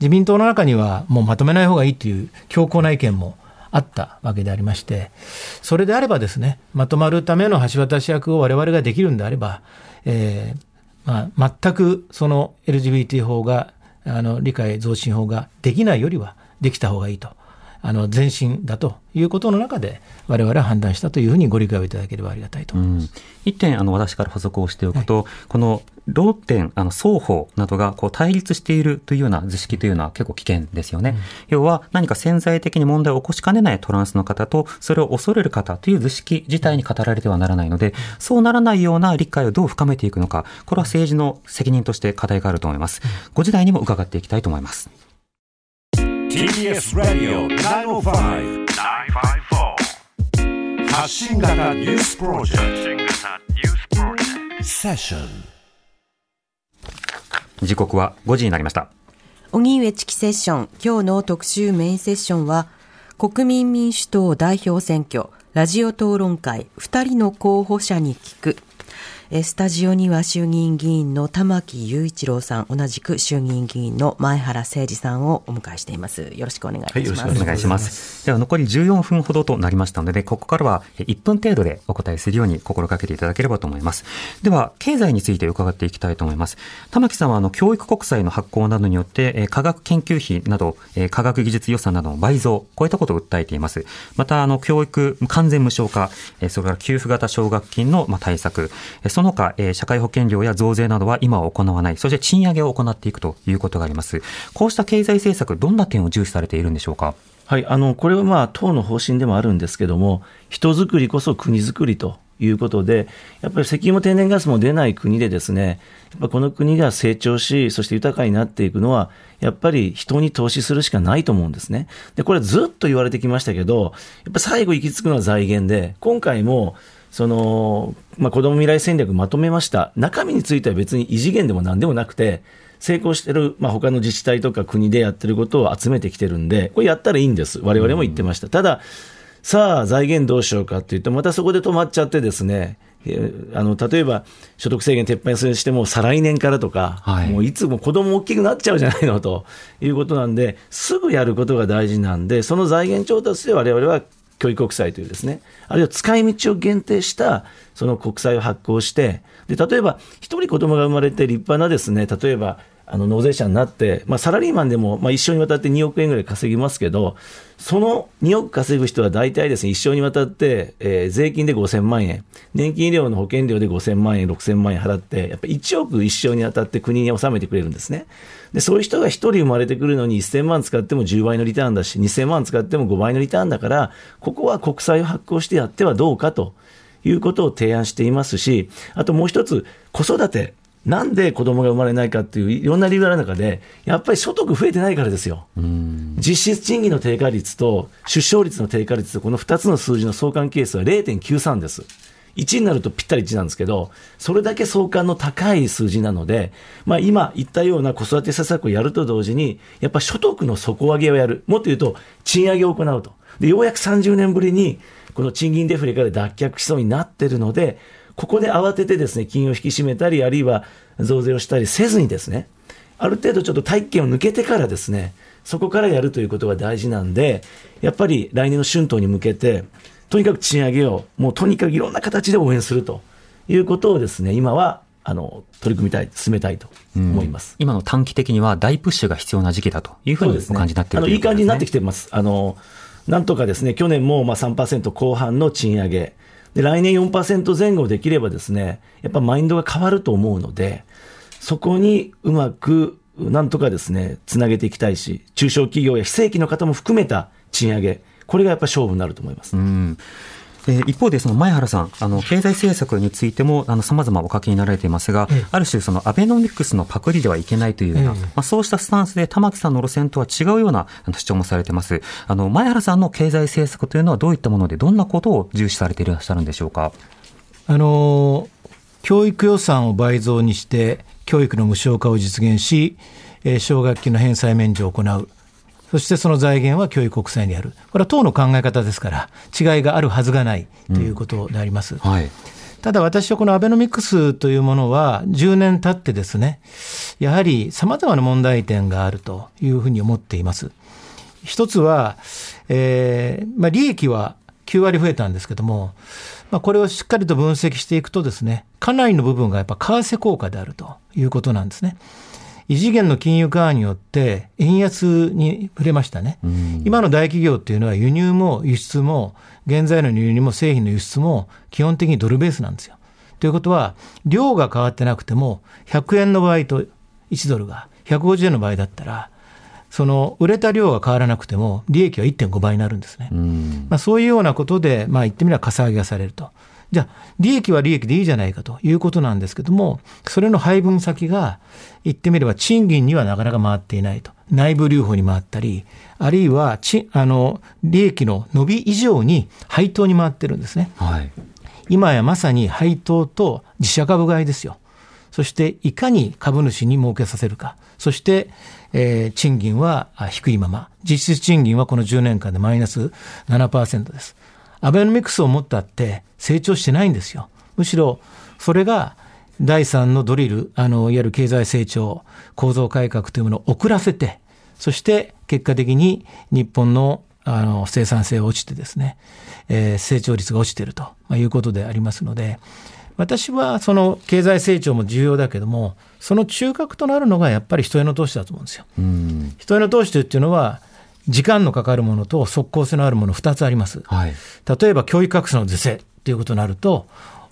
自民党の中にはもうまとめない方がいいという強硬な意見もあったわけでありまして、それであればですね、まとまるための橋渡し役を我々ができるんであれば、えー、まあ、全くその LGBT 法が、あの理解増進法ができないよりはできた方がいいと。あの前進だということの中で、我々は判断したというふうにご理解をいただければありがたいと思います。うん、一点、あの、私から補足をしておくと、はい、この論点、あの、双方などがこう対立しているというような図式というのは結構危険ですよね。うん、要は何か潜在的に問題を起こしかねないトランスの方と、それを恐れる方という図式自体に語られてはならないので、そうならないような理解をどう深めていくのか、これは政治の責任として課題があると思います。ご時代にも伺っていきたいと思います。TBS ラディオ905-954発信型ニュースプロジェクトセッション時刻は5時になりました。荻上チキセッション。今日の特集メインセッションは国民民主党代表選挙。ラジオ討論会。2人の候補者に聞くスタジオには衆議院議員の玉木雄一郎さん、同じく衆議院議員の前原誠司さんをお迎えしています。よろしくお願いします。はい、お願いします。では残り14分ほどとなりましたので、ここからは1分程度でお答えするように心がけていただければと思います。では、経済について伺っていきたいと思います。玉木さんはあの教育国債の発行などによって、科学研究費など、科学技術予算などの倍増、こういったことを訴えています。また、あの教育完全無償化、それから給付型奨学金の対策、その他え、社会保険料や増税などは今は行わない、そして賃上げを行っていくということがあります。こうした経済政策、どんな点を重視されているんでしょうか？はい、あのこれはまあ党の方針でもあるんですけども、人づくりこそ国づくりということで、やっぱり石油も天然ガスも出ない国でですね、やっぱこの国が成長し、そして豊かになっていくのは、やっぱり人に投資するしかないと思うんですね。で、これずっと言われてきましたけど、やっぱ最後行き着くのは財源で、今回もその、まあ、子ども未来戦略まとめました。中身については別に異次元でもなんでもなくて、成功してる、まあ、他の自治体とか国でやってることを集めてきてるんで、これやったらいいんです。我々も言ってました。ただ、さあ、財源どうしようかって言って、またそこで止まっちゃってですね、あの例えば所得制限撤廃するにしても、再来年からとか、はい、もういつも子供大きくなっちゃうじゃないのということなんで、すぐやることが大事なんで、その財源調達でわれわれは教育国債というですね、あるいは使い道を限定したその国債を発行して、で例えば、一人子供が生まれて立派なですね、例えば、あの納税者になって、まあ、サラリーマンでも、まあ、一生にわたって2億円ぐらい稼ぎますけど、その2億稼ぐ人は大体ですね、一生にわたって、えー、税金で5000万円、年金医療の保険料で5000万円、6000万円払って、やっぱ1億一生にわたって国に納めてくれるんですね。で、そういう人が1人生まれてくるのに1000万使っても10倍のリターンだし、2000万使っても5倍のリターンだから、ここは国債を発行してやってはどうかということを提案していますし、あともう一つ、子育て。なんで子供が生まれないかっていういろんな理由がある中で、やっぱり所得増えてないからですよ。実質賃金の低下率と出生率の低下率とこの2つの数字の相関係数は0.93です。1になるとぴったり1なんですけど、それだけ相関の高い数字なので、まあ、今言ったような子育て施策をやると同時に、やっぱ所得の底上げをやる。もっと言うと、賃上げを行うと。で、ようやく30年ぶりに、この賃金デフレから脱却しそうになってるので、ここで慌ててですね、金を引き締めたり、あるいは増税をしたりせずにですね、ある程度ちょっと大気圏を抜けてからですね、そこからやるということが大事なんで、やっぱり来年の春闘に向けて、とにかく賃上げを、もうとにかくいろんな形で応援するということをですね、今はあの取り組みたい、進めたいと思います、うん、今の短期的には大プッシュが必要な時期だというふうにお感じになっている、ね、いい感じになってきてます。あのなんとかですね、去年もまあ3%後半の賃上げ、で来年4%前後できればですね、やっぱマインドが変わると思うので、そこにうまくなんとかですね、つなげていきたいし、中小企業や非正規の方も含めた賃上げ、これがやっぱ勝負になると思います。うんえー、一方で、その前原さん、あの経済政策についてもさまざまお書きになられていますが、ある種、そのアベノミクスのパクリではいけないというような、まあ、そうしたスタンスで玉木さんの路線とは違うような主張もされています。あの前原さんの経済政策というのはどういったもので、どんなことを重視されていらっしゃるんでしょうか？あの教育予算を倍増にして、教育の無償化を実現し、奨学金の返済免除を行う。そしてその財源は教育国債にある。これは党の考え方ですから、違いがあるはずがないということであります。うんはい、ただ私はこのアベノミクスというものは、10年経ってですね、やはり様々な問題点があるというふうに思っています。一つは、えーまあ、利益は9割増えたんですけども、まあ、これをしっかりと分析していくとですね、かなりの部分がやっぱ為替効果であるということなんですね。異次元の金融緩和によって円安に触れましたね。今の大企業っていうのは輸入も輸出も原材料の輸入も製品の輸出も基本的にドルベースなんですよ。ということは、量が変わってなくても、100円の場合と1ドルが150円の場合だったら、その売れた量が変わらなくても、利益は1.5倍になるんですね。まあ、そういうようなことで、まあ、言ってみればかさ上げがされると。じゃあ、利益は利益でいいじゃないかということなんですけども、それの配分先が、言ってみれば賃金にはなかなか回っていないと。内部留保に回ったり、あるいはちあの利益の伸び以上に配当に回ってるんですね。はい、今やまさに配当と自社株買いですよ。そしていかに株主に儲けさせるか。そして、えー、賃金は低いまま。実質賃金はこの10年間でマイナス7%です。アベノミクスを持ったって成長してないんですよ。むしろそれが第3のドリル、あの、いわゆる経済成長、構造改革というものを遅らせて、そして結果的に日本のあの生産性が落ちてですね、えー、成長率が落ちているということでありますので、私はその経済成長も重要だけども、その中核となるのがやっぱり人への投資だと思うんですよ。人への投資というのは、時間のかかるものと即効性のあるもの2つあります。はい、例えば教育格差の是正ということになると、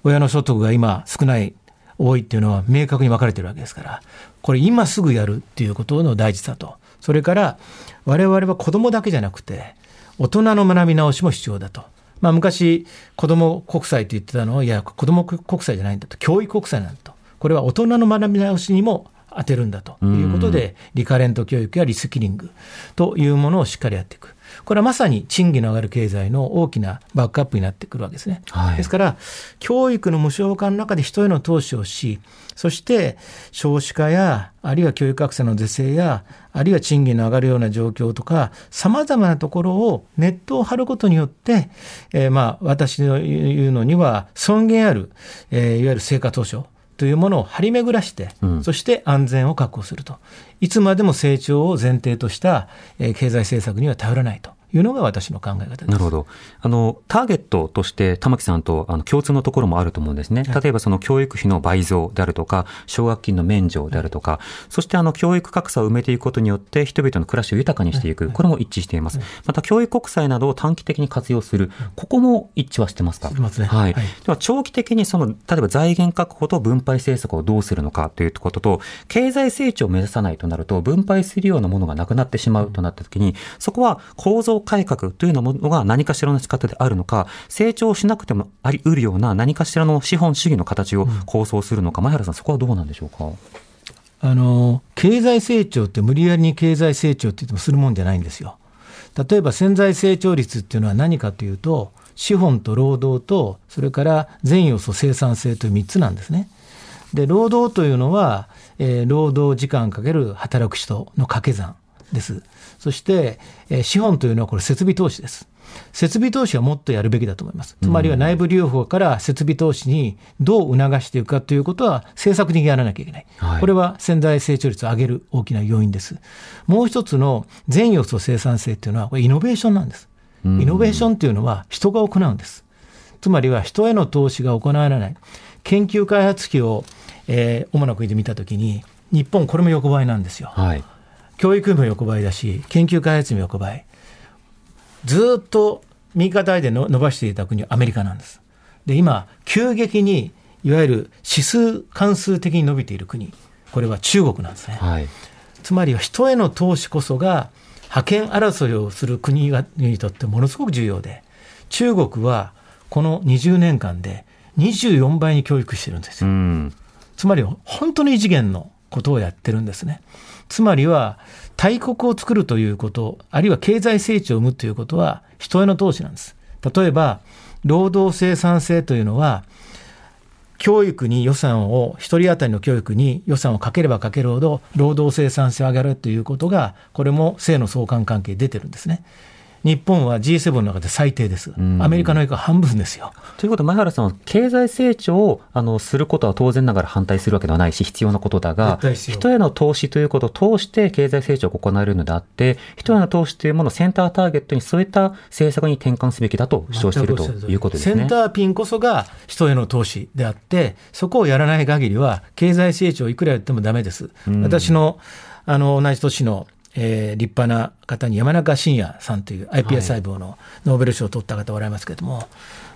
親の所得が今少ない、多いっていうのは明確に分かれてるわけですから、これ今すぐやるっていうことの大事さと、それから我々は子供だけじゃなくて、大人の学び直しも必要だと。まあ、昔、子ども国債と言ってたのは、いや、子ども国債じゃないんだと、教育国債なんだと、これは大人の学び直しにも当てるんだということで、リカレント教育やリスキリングというものをしっかりやっていく。これはまさに賃金の上がる経済の大きなバックアップになってくるわけですね。はい、ですから、教育の無償化の中で人への投資をし、そして少子化や、あるいは教育格差の是正や、あるいは賃金の上がるような状況とか、さまざまなところをネットを張ることによって、えー、まあ私の言うのには、尊厳ある、えー、いわゆる成果投資というものを張り巡らして、うん、そして安全を確保すると。いつまでも成長を前提とした、えー、経済政策には頼らないと。いうのが私の考え方です。なるほど。あの、ターゲットとして玉木さんとあの共通のところもあると思うんですね。例えばその教育費の倍増であるとか、奨学金の免除であるとか、はい、そしてあの教育格差を埋めていくことによって人々の暮らしを豊かにしていく、これも一致しています。また教育国債などを短期的に活用する、ここも一致はしてますか？ますね。はい。では長期的にその、例えば財源確保と分配政策をどうするのかということと、経済成長を目指さないとなると、分配するようなものがなくなってしまうとなったときに、そこは構造改革というのものが何かしらの仕方であるのか、成長しなくてもあり得るような何かしらの資本主義の形を構想するのか、前原さん、そこはどうなんでしょうか？あの経済成長って無理やりに経済成長って言ってもするもんじゃないんですよ。例えば潜在成長率っていうのは何かというと資本と労働とそれから全要素生産性という3つなんですね。で労働というのは、えー、労働時間かける働く人の掛け算です。そして、えー、資本というのはこれ設備投資です。設備投資はもっとやるべきだと思います。つまりは内部留保から設備投資にどう促していくかということは政策的にやらなきゃいけない。はい、これは潜在成長率を上げる大きな要因です。もう一つの全要素生産性というのはこれイノベーションなんです。イノベーションというのは人が行うんです。つまりは人への投資が行われない。研究開発費を、えー、主な国で見たときに日本これも横ばいなんですよ。はい教育費も横ばいだし、研究開発も横ばい。ずっと右肩で伸ばしていた国はアメリカなんです。で、今、急激にいわゆる指数関数的に伸びている国、これは中国なんですね。はい、つまりは人への投資こそが、覇権争いをする国にとってものすごく重要で、中国はこの20年間で24倍に教育してるんですよ。つまり本当に異次元のことをやってるんですね。つまりは大国を作るということ、あるいは経済成長を生むということは人への投資なんです。例えば、労働生産性というのは、教育に予算を、1人当たりの教育に予算をかければかけるほど、労働生産性を上げるということが、これも性の相関関係出てるんですね。日本は G7 の中で最低です。アメリカの影響半分ですよ。ということで、前原さんは経済成長をあのすることは当然ながら反対するわけではないし、必要なことだが、人への投資ということを通して経済成長が行われるのであって、人への投資というものをセンターターゲットにそういった政策に転換すべきだと主張しているということですね。センターピンこそが人への投資であって、そこをやらない限りは、経済成長いくらやってもだめです。私のあの同じ年のえー、立派な方に山中伸也さんという iPS 細胞のノーベル賞を取った方おられますけれども、はい、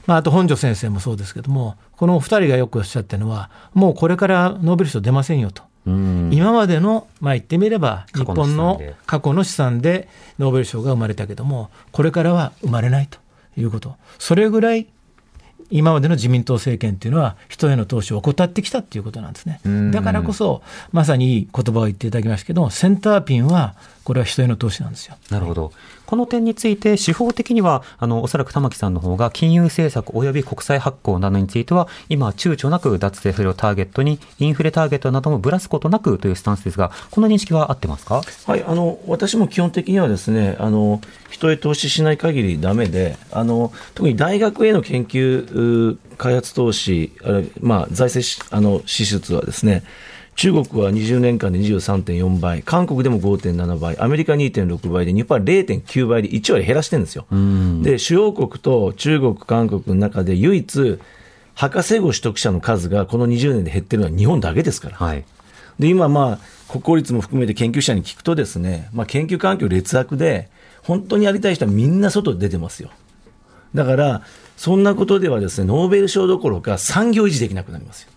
まあ、あと本庄先生もそうですけれども、このお二人がよくおっしゃってるのは、もうこれからノーベル賞出ませんよと。今までの、まあ、言ってみれば、日本の過去の資産でノーベル賞が生まれたけども、これからは生まれないということ、それぐらい今までの自民党政権っていうのは、人への投資を怠ってきたっていうことなんですね。だからこそ、まさにいい言葉を言っていただきましたけど、センターピンは、これは人への投資なんですよ。なるほど。この点について、司法的には、あの、おそらく玉木さんの方が、金融政策及び国債発行などについては、今、躊躇なく脱税フレをターゲットに、インフレターゲットなどもぶらすことなくというスタンスですが、この認識は合ってますか？はい、あの、私も基本的にはですね、あの、人へ投資しない限りダメで、あの、特に大学への研究、開発投資、まあ、財政あの支出はですね、中国は20年間で23.4倍、韓国でも5.7倍、アメリカ2.6倍で、日本は0.9倍で1割減らしてるんですよ。で、主要国と中国、韓国の中で唯一、博士号取得者の数がこの20年で減ってるのは日本だけですから。はい、で、今、まあ、国公立も含めて研究者に聞くとですね、まあ、研究環境劣悪で、本当にやりたい人はみんな外出てますよ。だから、そんなことではですね、ノーベル賞どころか産業維持できなくなりますよ。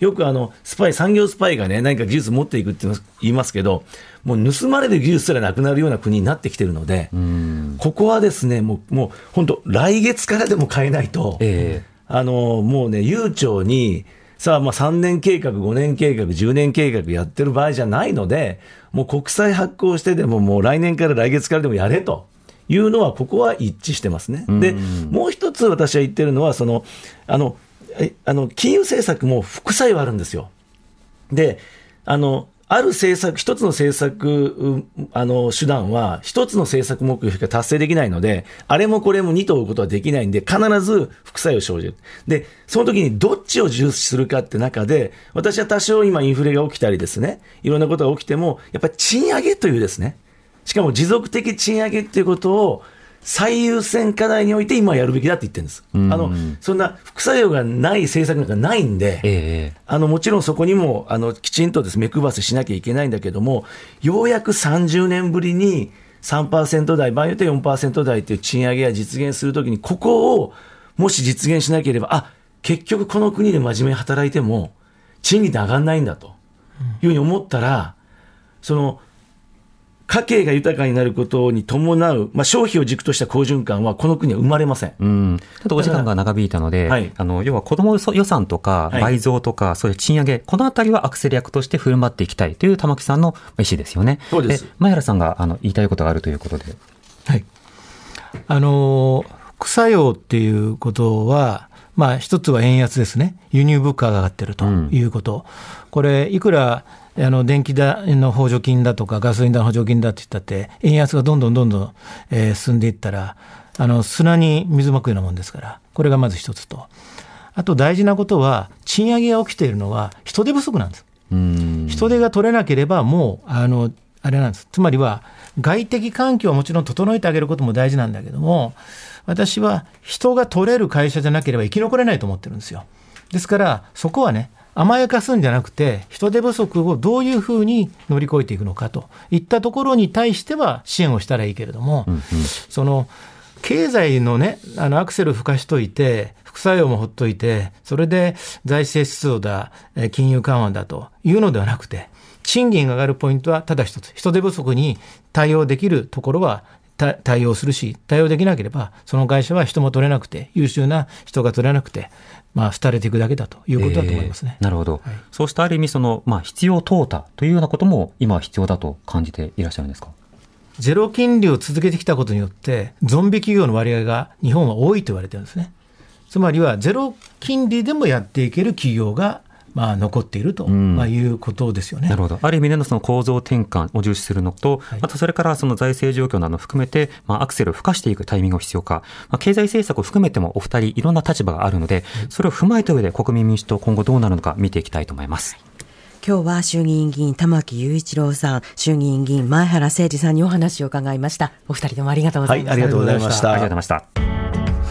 よくあの、スパイ、産業スパイがね、何か技術持っていくって言いますけど、もう盗まれる技術すらなくなるような国になってきてるので、ここはですね、もう、もう本当、来月からでも変えないと、えー、あの、もうね、悠長に、さあ、まあ3年計画、5年計画、10年計画やってる場合じゃないので、もう国債発行してでも、もう来年から来月からでもやれと。いうのは、ここは一致してますね。で、もう一つ私は言ってるのは、その、あの、あの金融政策も副作用あるんですよ。で、あの、ある政策、一つの政策、あの、手段は、一つの政策目標しか達成できないので、あれもこれも二と追うことはできないんで、必ず副作用生じる。で、その時にどっちを重視するかって中で、私は多少今インフレが起きたりですね、いろんなことが起きても、やっぱり賃上げというですね、しかも持続的賃上げっていうことを、最優先課題において今やるべきだって言ってるんです。あの、そんな副作用がない政策なんかないんで、えー、あの、もちろんそこにも、あの、きちんとです目配せしなきゃいけないんだけども、ようやく30年ぶりに3%台、場合によって4%台という賃上げが実現するときに、ここをもし実現しなければ、あ、結局この国で真面目に働いても、賃金って上がんないんだというふうに思ったら、その、家計が豊かになることに伴う、まあ、消費を軸とした好循環は、この国は生まれません。うん。ちょっとお時間が長引いたので、はい、あの、要は子ども予算とか倍増とか、はい、そういう賃上げ、このあたりはアクセル役として振る舞っていきたいという玉木さんの意思ですよね。そうです。前原さんがあの言いたいことがあるということで。はい。あの、副作用っていうことは、まあ、一つは円安ですね。輸入物価が上がってるということ。うん、これ、いくらあの電気代の補助金だとか、ガソリン代の補助金だって言ったって、円安がどんどんどんどん、えー、進んでいったら、あの砂に水まくようなもんですから、これがまず一つと。あと大事なことは、賃上げが起きているのは人手不足なんです。人手が取れなければ、もう、あの、あれなんです。つまりは、外的環境をもちろん整えてあげることも大事なんだけども、私は人が取れる会社じゃなければ生き残れないと思ってるんですよ。ですから、そこはね、甘やかすんじゃなくて、人手不足をどういうふうに乗り越えていくのかといったところに対しては支援をしたらいいけれども、うんうん、その経済のね、あのアクセル吹かしといて、副作用もほっといて、それで財政出動だ、金融緩和だというのではなくて、賃金が上がるポイントはただ一つ、人手不足に対応できるところは対応するし、対応できなければ、その会社は人も取れなくて、優秀な人が取れなくて、まあ、廃れていくだけだということだと思いますね。えー、なるほど。はい、そうしたある意味、その、まあ、必要淘汰というようなことも、今は必要だと感じていらっしゃるんですか？ゼロ金利を続けてきたことによって、ゾンビ企業の割合が日本は多いと言われてるんですね。つまりは、ゼロ金利でもやっていける企業がまあ、残っていると、まあ、いうことですよね。なるほど。ある意味でのその構造転換を重視するのと、はい、またそれからその財政状況などを含めて、まあ、アクセルを吹かしていくタイミングが必要か、まあ、経済政策を含めてもお二人いろんな立場があるので、それを踏まえた上で国民民主党今後どうなるのか見ていきたいと思います。今日は衆議院議員玉木雄一郎さん、衆議院議員前原誠二さんにお話を伺いました。お二人ともありがとうございました。はい、ありがとうございました。ありがとうございました。